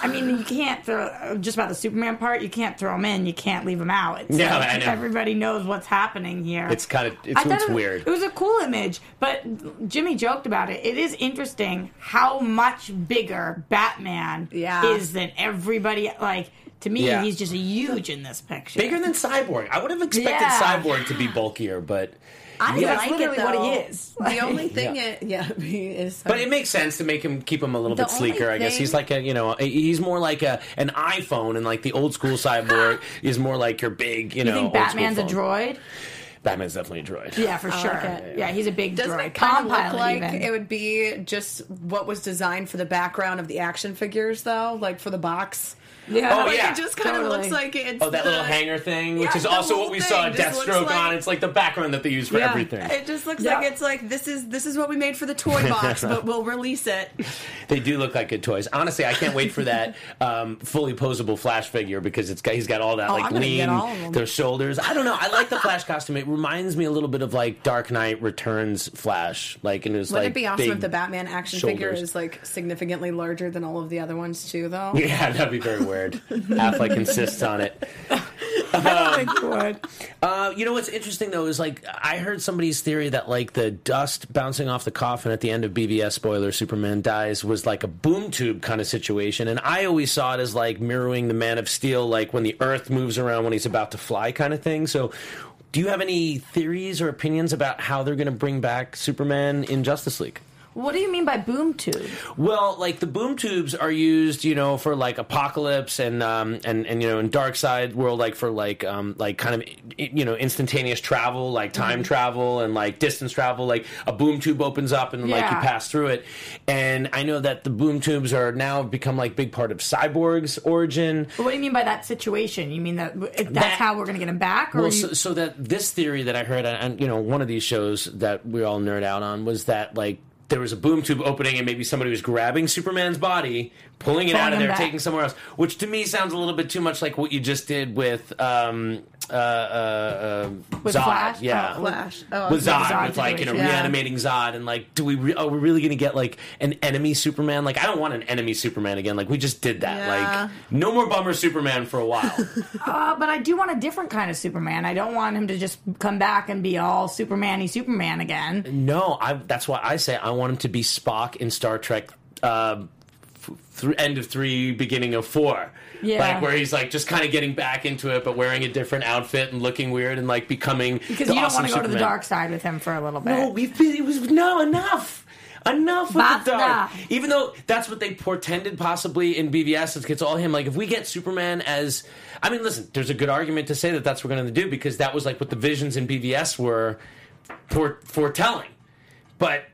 I mean, you can't throw just about the Superman part. You can't throw him in. You can't leave him out. It's No, like I know. everybody knows what's happening here. It's kind of it's, it's it was, weird. It was a cool image, but Jimmy joked about it. It is interesting how much bigger Batman Yeah. is than everybody. Like to me, Yeah. he's just huge in this picture. Bigger than Cyborg. I would have expected Yeah. Cyborg to be bulkier, but I Yeah. like That's literally it what he is. The only thing, Yeah. it, yeah, he is. But it makes sense to make him keep him a little The bit sleeker. only I guess he's like a you know he's more like a an iPhone, and like the old school cyborg is more like your big you you know. think old school Batman's a droid? Batman's definitely a droid. Yeah, for I sure. like it. Yeah, he's a big Doesn't droid. it kind of look like even. it would be just what was designed for the background of the action figures, though, like for the box? Yeah. Oh, like yeah. it just kind of Totally. looks like it's Oh, that the- little hanger thing, which Yeah, is the also whole what we saw thing just looks Deathstroke like- on. It's like the background that they use for Yeah, everything. It just looks Yeah. like it's like this is this is what we made for the toy box, but we'll release it. They do look like good toys. Honestly, I can't wait for that um, fully posable Flash figure because it's got he's got all that Oh, like I'm gonna lean, get all of their shoulders. I don't know. I like the Flash costume. It reminds me a little bit of like Dark Knight Returns Flash. Like and it was Wouldn't like it be awesome big if the Batman action figure shoulders. is like significantly larger than all of the other ones too, though? Yeah, that'd be very weird. Affleck insists on it. Uh, you know what's interesting though is like I heard somebody's theory that like the dust bouncing off the coffin at the end of BVS spoiler Superman dies was like a boom tube kind of situation, and I always saw it as like mirroring the Man of Steel, like when the Earth moves around when he's about to fly, kind of thing. So. Do you have any theories or opinions about how they're going to bring back Superman in Justice League? What do you mean by boom tube? Well, like the boom tubes are used, you know, for like Apokolips and um and and you know in Darkseid world, like for like um like kind of you know instantaneous travel, like time Mm-hmm. travel and like distance travel. Like a boom tube opens up and like you pass through it. And I know that the boom tubes are now become like big part of Cyborg's origin. But what do you mean by that situation? You mean that that's That- how we're going to get him back, or Well, you, so, so that this theory that I heard, and you know, one of these shows that we all nerd out on was that like there was a boom tube opening, and maybe somebody was grabbing Superman's body, pulling it Pulling out of there, back. taking somewhere else, which to me sounds a little bit too much like what you just did with um, uh, uh, uh, With Zod, Flash? yeah, Oh, Flash. Oh, with. Zod, Zod with like you know. Yeah. reanimating Zod, and like, do we? Re- are we really going to get like an enemy Superman? Like, I don't want an enemy Superman again. Like, we just did that. Yeah. Like, no more bummer Superman for a while. Uh, but I do want a different kind of Superman. I don't want him to just come back and be all Superman-y Superman again. No, I, that's why I say I want him to be Spock in Star Trek. Uh, f- th- end of three, beginning of four. Yeah. like where he's like just kind of getting back into it, but wearing a different outfit and looking weird and like becoming Because you don't awesome want to go to the dark side with him for a little bit. No, we've been. It was no enough. Enough with Basta. the dark. Even though that's what they portended possibly in BVS, it's, all him. Like if we get Superman as, I mean, listen, there's a good argument to say that that's what we're going to do because that was like what the visions in BVS were fore- foretelling. But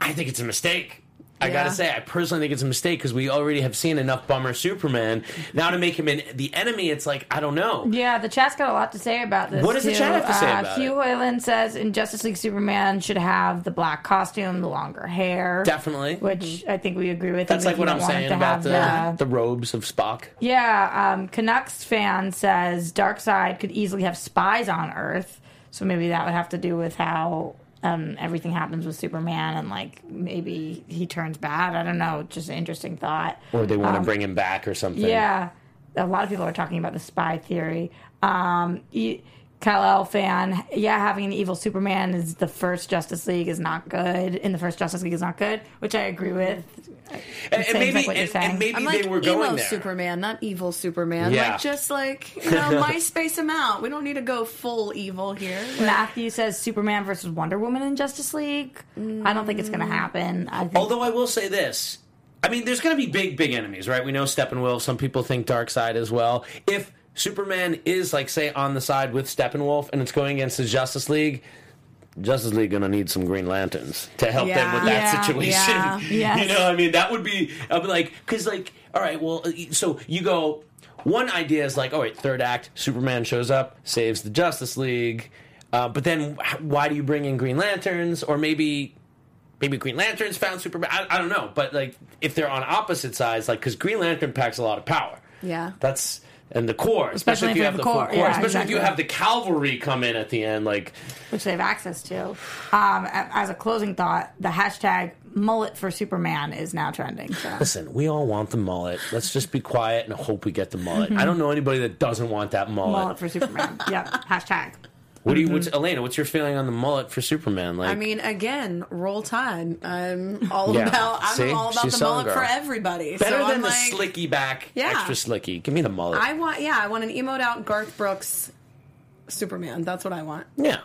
I think it's a mistake. I gotta say, I personally think it's a mistake because we already have seen enough bummer Superman. Now to make him an, the enemy, it's like I don't know. Yeah, the chat's got a lot to say about this. What does the chat have to say uh, about Hugh Whalen says in Justice League Superman should have the black costume, the longer hair. Definitely. Which I think we agree with. That's like what I'm it saying about have the, the robes of Spock. Yeah, um, Canucks fan says Darkseid could easily have spies on Earth, so maybe that would have to do with how um, everything happens with Superman, and like maybe he turns bad. I don't know. Just an interesting thought. Or they want to Um, bring him back or something. Yeah, a lot of people are talking about the spy theory. Um, e- Kyle L fan, yeah, having an evil Superman is the first Justice League is not good. In the first Justice League is not good, which I agree with. And, and maybe, like what and, and maybe I'm like they were emo going there. Superman, not evil Superman. Yeah. Like just like you know, my space him out. We don't need to go full evil here. Like, Matthew says Superman versus Wonder Woman in Justice League. I don't think it's going to mm. happen. I think Although I will say this, I mean, there's going to be big, big enemies, right? We know Steppenwolf. Some people think Darkseid as well. If Superman is like, say, on the side with Steppenwolf, and it's going against the Justice League. Justice League gonna need some Green Lanterns to help them with that Yeah, situation. yeah, yes. You know, I mean, that would be I'd be like, because like, all right, well, uh, so you go. One idea is like, all right, third act, Superman shows up, saves the Justice League, uh, but then why do you bring in Green Lanterns? Or maybe maybe Green Lanterns found Superman. I, I don't know, but like if they're on opposite sides, like because Green Lantern packs a lot of power. Yeah. that's and the Corps, especially, if you have the, full Corps, yeah, especially if you have the cavalry come in at the end. Like, which they have access to. Um, as a closing thought, the hashtag mullet for Superman is now trending. So. listen, we all want the mullet. Let's just be quiet and hope we get the mullet. I don't know anybody that doesn't want that mullet. Mullet for Superman. yep. Hashtag. What do you, what's, mm-hmm. Elena? What's your feeling on the mullet for Superman? Like, I mean, again, roll tide. I'm all Yeah. about. I'm See? all about She's the selling mullet for everybody. better so than I'm the like, slicky back, Yeah. extra slicky. Give me the mullet. I want. Yeah, I want an emote out Garth Brooks Superman. That's what I want. yeah.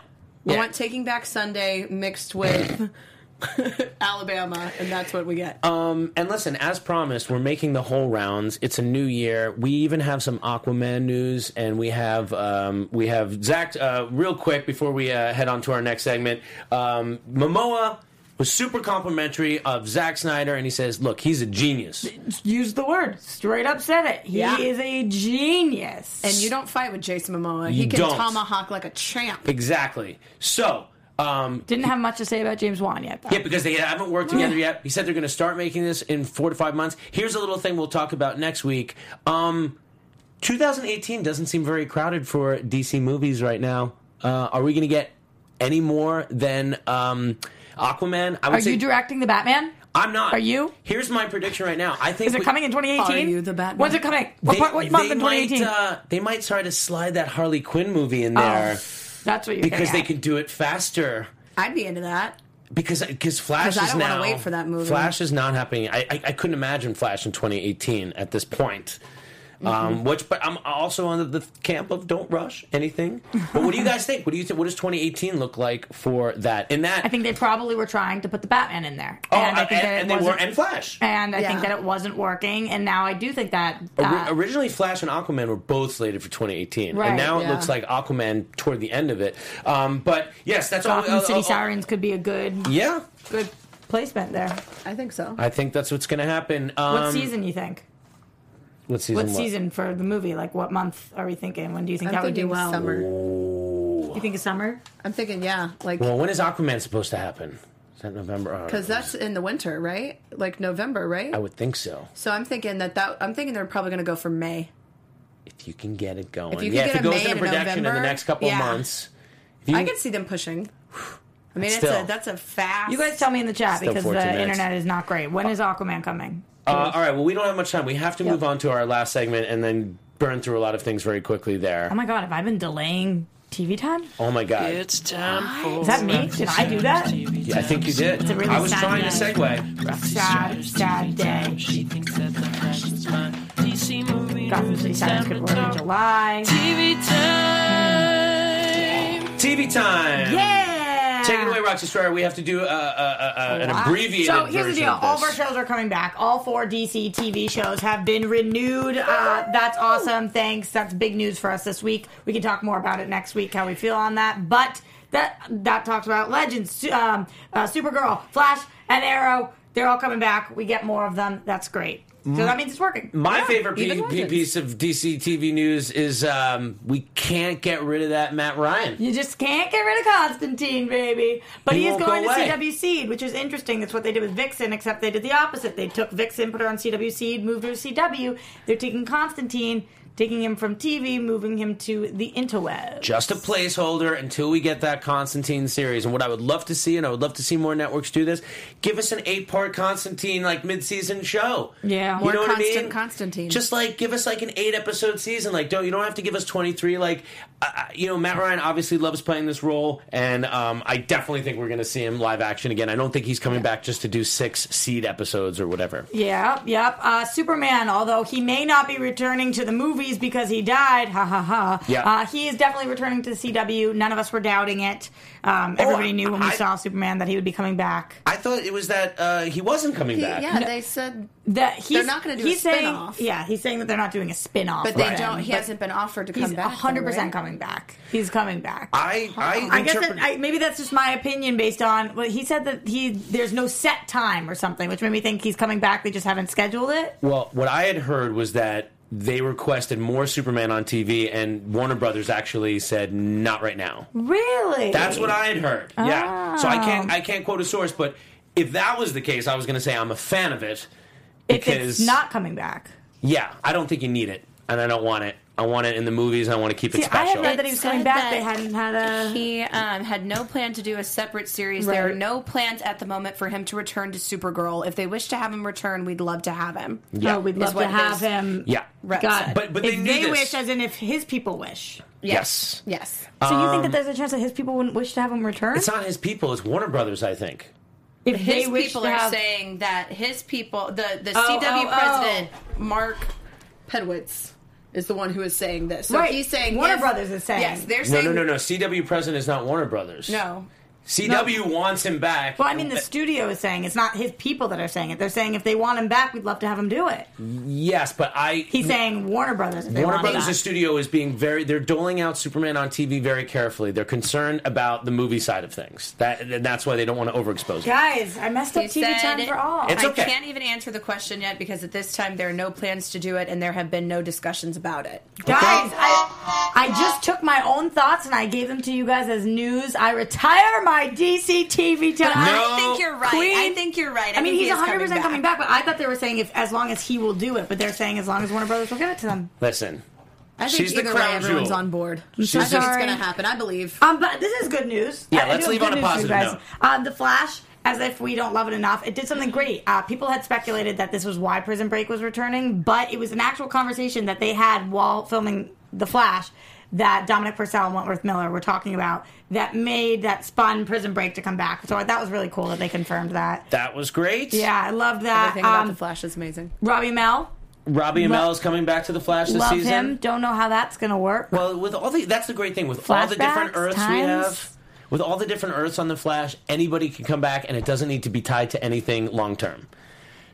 I Yeah. want Taking Back Sunday mixed with Alabama, and that's what we get. Um, and listen, as promised, we're making the whole rounds. It's a new year. We even have some Aquaman news, and we have um, we have Zach. Uh, real quick before we uh, head on to our next segment, um, Momoa was super complimentary of Zack Snyder, and he says, "Look, he's a genius." Use the word. Straight up said it. He Yeah. is a genius. and you don't fight with Jason Momoa. You he can don't. tomahawk like a champ. Exactly. So. Um, Didn't have much to say about James Wan yet, though. Yeah, because they haven't worked together yet. He said they're going to start making this in four to five months. Here's a little thing we'll talk about next week. Um, 2018 doesn't seem very crowded for DC movies right now. Uh, are we going to get any more than um, Aquaman? I would Are say you directing the Batman? I'm not. Are you? Here's my prediction right now. I think Is it we- coming in 2018? Are you the Batman? When's it coming? What, They, part, what month they in might, 2018? uh, they might try to slide that Harley Quinn movie in there That's what you're because they at. can do it faster. I'd be into that. because because Flash is now wait for that movie. Flash is not happening. I, I I couldn't imagine Flash in 2018 at this point. Mm-hmm. Um, which, but I'm also on the, the camp of don't rush anything. But what do you guys think? What do you think? What does 2018 look like for that? In that, I think they probably were trying to put the Batman in there. oh, and I and, think that it and they were wasn't- and Flash. And I Yeah. think that it wasn't working, and now I do think that. Ori- Uh, originally, Flash and Aquaman were both slated for 2018, Right, and now it looks like Aquaman toward the end of it. Um, but yes, that's all. Gotham uh, City uh, Sirens could be a good, Yeah, good placement there. I think so. I think that's what's going to happen. Um, What season you think? What season? What season for the movie? Like, what month are we thinking? When do you think I'm that would do well? summer. You think it's summer? I'm thinking, yeah, like Well, when is Aquaman supposed to happen? Is that November? Oh, because that's in the winter, right? Like November, right? I would think so. So I'm thinking that that I'm thinking they're probably going to go for May. If you can get it going, If you yeah. can if it a goes May into and a production in the next couple yeah. of months, if you I can- see them pushing. I mean, Still. it's a, that's a fast. You guys tell me in the chat because the minutes. internet is not great. When is Aquaman coming? Uh, all right. Well, we don't have much time. We have to Yep. move on to our last segment and then burn through a lot of things very quickly there. Oh my god, have I been delaying TV time? Oh my god. It's time for Is that me? Did I do that? Yeah, I think you did. It's a really I was sad trying to day. segue. Sad, sad day. She thinks that the fashion's fine. DC movie Gotham City Sirens could work in July. TV time. TV time. Yeah! Take it away, Roxy Striar. We have to do uh, uh, uh, an abbreviated So here's the version deal: of all of our this. shows are coming back. All four DC TV shows have been renewed. Uh, that's awesome. Thanks. That's big news for us this week. We can talk more about it next week. How we feel on that, but that that talks about Legends, um, uh, Supergirl, Flash, and Arrow. They're all coming back. We get more of them. That's great. So that means it's working. My Yeah, favorite pe- piece of DC TV news is um, we can't get rid of that Matt Ryan. You just can't get rid of Constantine, baby. But He he, is going go to. CW Seed, which is interesting. That's what they did with Vixen, except they did the opposite. They took Vixen, put her on CW Seed, moved her to CW. They're taking Constantine, taking him from TV, moving him to the interweb. just a placeholder until we get that Constantine series. And what I would love to see, and I would love to see more networks do this, give us an eight-part Constantine like mid-season show. Yeah. you More know what I mean? Constantine. Just like give us like an eight-episode season. Like don't you don't have to give us twenty-three. Like uh, you know, Matt Ryan obviously loves playing this role, and um, I definitely think we're going to see him live action again. I don't think he's coming back just to do six seed episodes or whatever. Yeah, yep. Uh, Superman, although he may not be returning to the movies because he died, ha ha ha. Yeah. Uh, he is definitely returning to the CW. None of us were doubting it. Um, everybody knew when we Oh, I- saw Superman that he would be coming back. I thought it was that uh, he wasn't coming He- back. yeah, they said, That he's not gonna do a he's saying, spin-off. Yeah, he's saying that they're not doing a spin off. but they don't. He hasn't been offered to come He's back. though, hundred percent right? coming back. He's coming back. I I, I guess interpret- that, I, maybe that's just my opinion based on. Well, he said that he there's no set time or something, which made me think he's coming back. They just haven't scheduled it. Well, what I had heard was that they requested more Superman on TV, and Warner Brothers actually said not right now. Really? That's what I had heard. Yeah. So I can't Oh. I can't quote a source, but if that was the case, I was going to say I'm a fan of it If because it's not coming back. yeah, I don't think you need it, and I don't want it. I want it in the movies. I want to keep See, it I had special. read that he was coming back. They hadn't had a. He um, had no plan to do a separate series. There are no plans at the moment for him to return to Supergirl. If they wish to have him return, we'd love to have him. Yeah. Oh, we'd love to have his him. yeah. rep Got said. it. But- but they if knew they this. wish, as in if his people wish. Yes. Yes. So you think that Um, there's a chance that his people wouldn't wish to have him return? It's not his people. It's Warner Brothers. I think. if His they wish people to are have, saying that his people, the the Oh, CW oh, oh. president Mark Pedowitz, is the one who is saying this. So Right. he's saying Warner his- Brothers is saying. yes. They're No, saying no, no, no. CW president is not Warner Brothers. no. CW wants him back. Well, I mean, the studio is saying it's not his people that are saying it. They're saying if they want him back, we'd love to have him do it. yes, but I. He's saying Warner Brothers. If they Warner want Brothers, the studio, is being very. They're doling out Superman on TV very carefully. They're concerned about the movie side of things. That and that's why they don't want to overexpose it. Guys, I messed up He TV said, time for all. It's I can't even answer the question yet because at this time there are no plans to do it and there have been no discussions about it. Guys, I, I just took my own thoughts and I gave them to you guys as news. I retire my DC TV time. I think you're right. I think you're right. I, I mean, he's he 100 percent coming coming back, but I thought they were saying if as long as he will do it, but they're saying as long as Warner Brothers will give it to them. Listen, I think she's the either way, crown everyone's jewel. on board. She's I the- think it's going to happen. I believe. Um, but this is good news. Yeah, I- I let's do leave good on a news for you positive guys. Um, the Flash, as if we don't love it enough, it did something great. Uh, people had speculated that this was why Prison Break was returning, but it was an actual conversation that they had while filming The Flash that Dominic Purcell and Wentworth Miller were talking about that made that spun Prison Break to come back. So that was really cool that they confirmed that. that was great. Yeah, I loved that. Everything about Um, the Flash is amazing. Robbie Mel, Robbie Lo- Amell is coming back to the Flash this love season. him. Don't know how that's gonna work. Well, with all the that's the great thing with all the different Flashbacks, Earths we have. With all the different Earths on the Flash, anybody can come back, and it doesn't need to be tied to anything long term.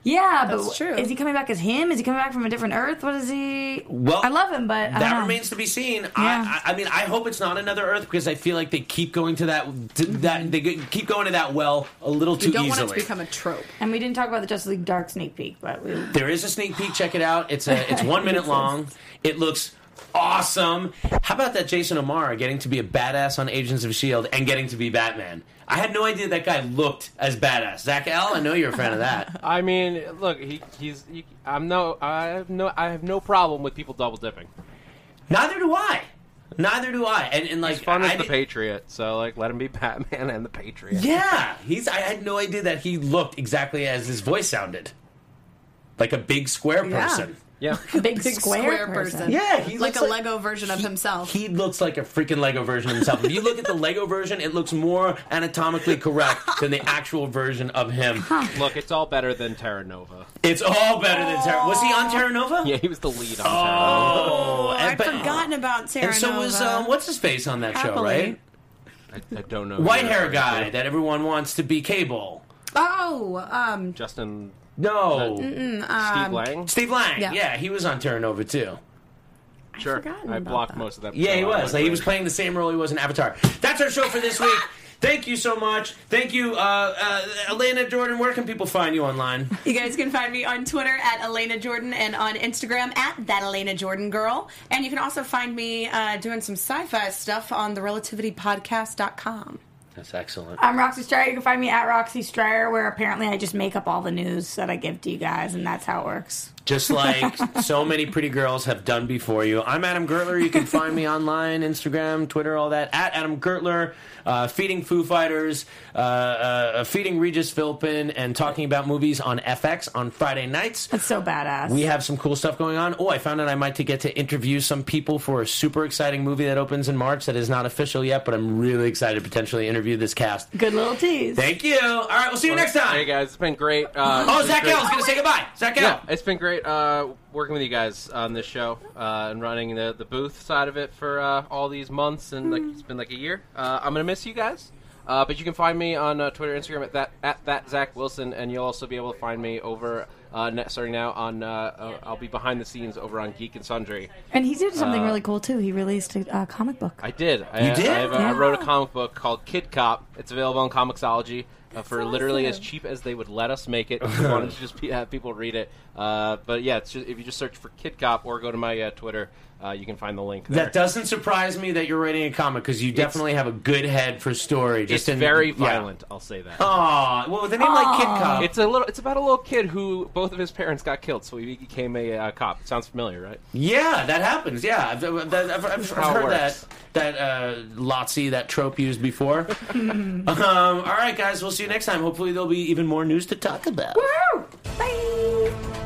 Yeah, but That's true. is he coming back as him? Is he coming back from a different Earth? What is he? Well, I love him, but I don't that know. remains to be seen. Yeah. I, I, I mean, I hope it's not another Earth because I feel like they keep going to that to mm-hmm. that they keep going to that well a little too You don't easily. want it to become a trope. And we didn't talk about the Justice League Dark sneak peek, but we, There is a sneak peek. Check it out. It's a it's one minute long. It looks awesome. How about that Jason O'Mara getting to be a badass on Agents of Shield and getting to be Batman? I had no idea that guy looked as badass. Zach L. I know you're a fan of that. I mean, look, he, he's. He, I'm no. I have no. I have no problem with people double dipping. Neither do I. Neither do I. And, and like He's fun I, as the did- Patriot, so like let him be Batman and the Patriot. Yeah, he's. I had no idea that he looked exactly as his voice sounded, like a big square person. Yeah. big, Big square, person. Yeah, he like looks a Lego version of himself. He looks like a freaking Lego version of himself. if you look at the Lego version, it looks more anatomically correct than the actual version of him. Look, it's all better than Terra Nova. It's all better than Terra. Was he on Terra Nova? Yeah, he was the lead on Terra Nova. Oh, I'd but- forgotten about Terra and so was um, what's his face on that show, right? I, I don't know. White hair guy that everyone wants to be Cable. Oh, um, Justin No, Steve Lang. Steve Lang. Yeah. Yeah. he was on Terra Nova too. Sure, forgotten I about blocked that. most of that. Yeah, he was. Like, he was playing the same role he was in Avatar. That's our show for this week. Thank you so much. Thank you, uh, uh, Elena Jordan. Where can people find you online? You guys can find me on Twitter at Elena Jordan and on Instagram at that Elena Jordan girl. And you can also find me uh, doing some sci-fi stuff on the relativitypodcast.com. That's excellent. I'm Roxy Striar. You can find me at Roxy Striar, where apparently I just make up all the news that I give to you guys, and that's how it works. Just like so many pretty girls have done before you. I'm Adam Gertler. You can find me online, Instagram, Twitter, all that. At Adam Gertler, uh, feeding Foo Fighters, uh, uh, feeding Regis Philbin, and talking about movies on FX on Friday nights. That's so badass. We have some cool stuff going on. Oh, I found out I might to get to interview some people for a super exciting movie that opens in March that is not official yet, but I'm really excited to potentially interview this cast. Good little tease. Thank you. All right, we'll see you next time. Hey guys, it's been great. Uh, Oh, Zach great- is going to say goodbye. Zach L. Yeah, it's been great uh, working with you guys on this show uh, and running the, the booth side of it for uh, all these months, and like it's been like a year. Uh, I'm gonna miss you guys, uh, but you can find me on uh, Twitter, Instagram at that at that Zach Wilson, and you'll also be able to find me over uh, net, starting now on. Uh, uh, I'll be behind the scenes over on Geek and Sundry. And he did something Uh, really cool too. He released a uh, comic book. I did. I, You did? I, have, uh, I wrote a comic book called Kid Cop. It's available on Comixology uh, for literally as cheap as they would let us make it. We wanted to just be, have people read it. Uh, but yeah, it's just, if you just search for Kid Cop or go to my uh, Twitter, uh, you can find the link there. That doesn't surprise me that you're writing a comic because you definitely have a good head for story. it's Just in, very yeah. violent. I'll say that. Aw, well, with a name like Kid Cop, It's a little. It's about a little kid who both of his parents got killed, so he became a uh, cop. Sounds familiar, right? yeah, that happens. Yeah, I've, I've, I've, I've heard that that uh, Lotsie, that trope used before. um, all right, guys, we'll see you next time. Hopefully, there'll be even more news to talk about. Woo! Bye.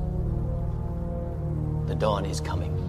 dawn is coming.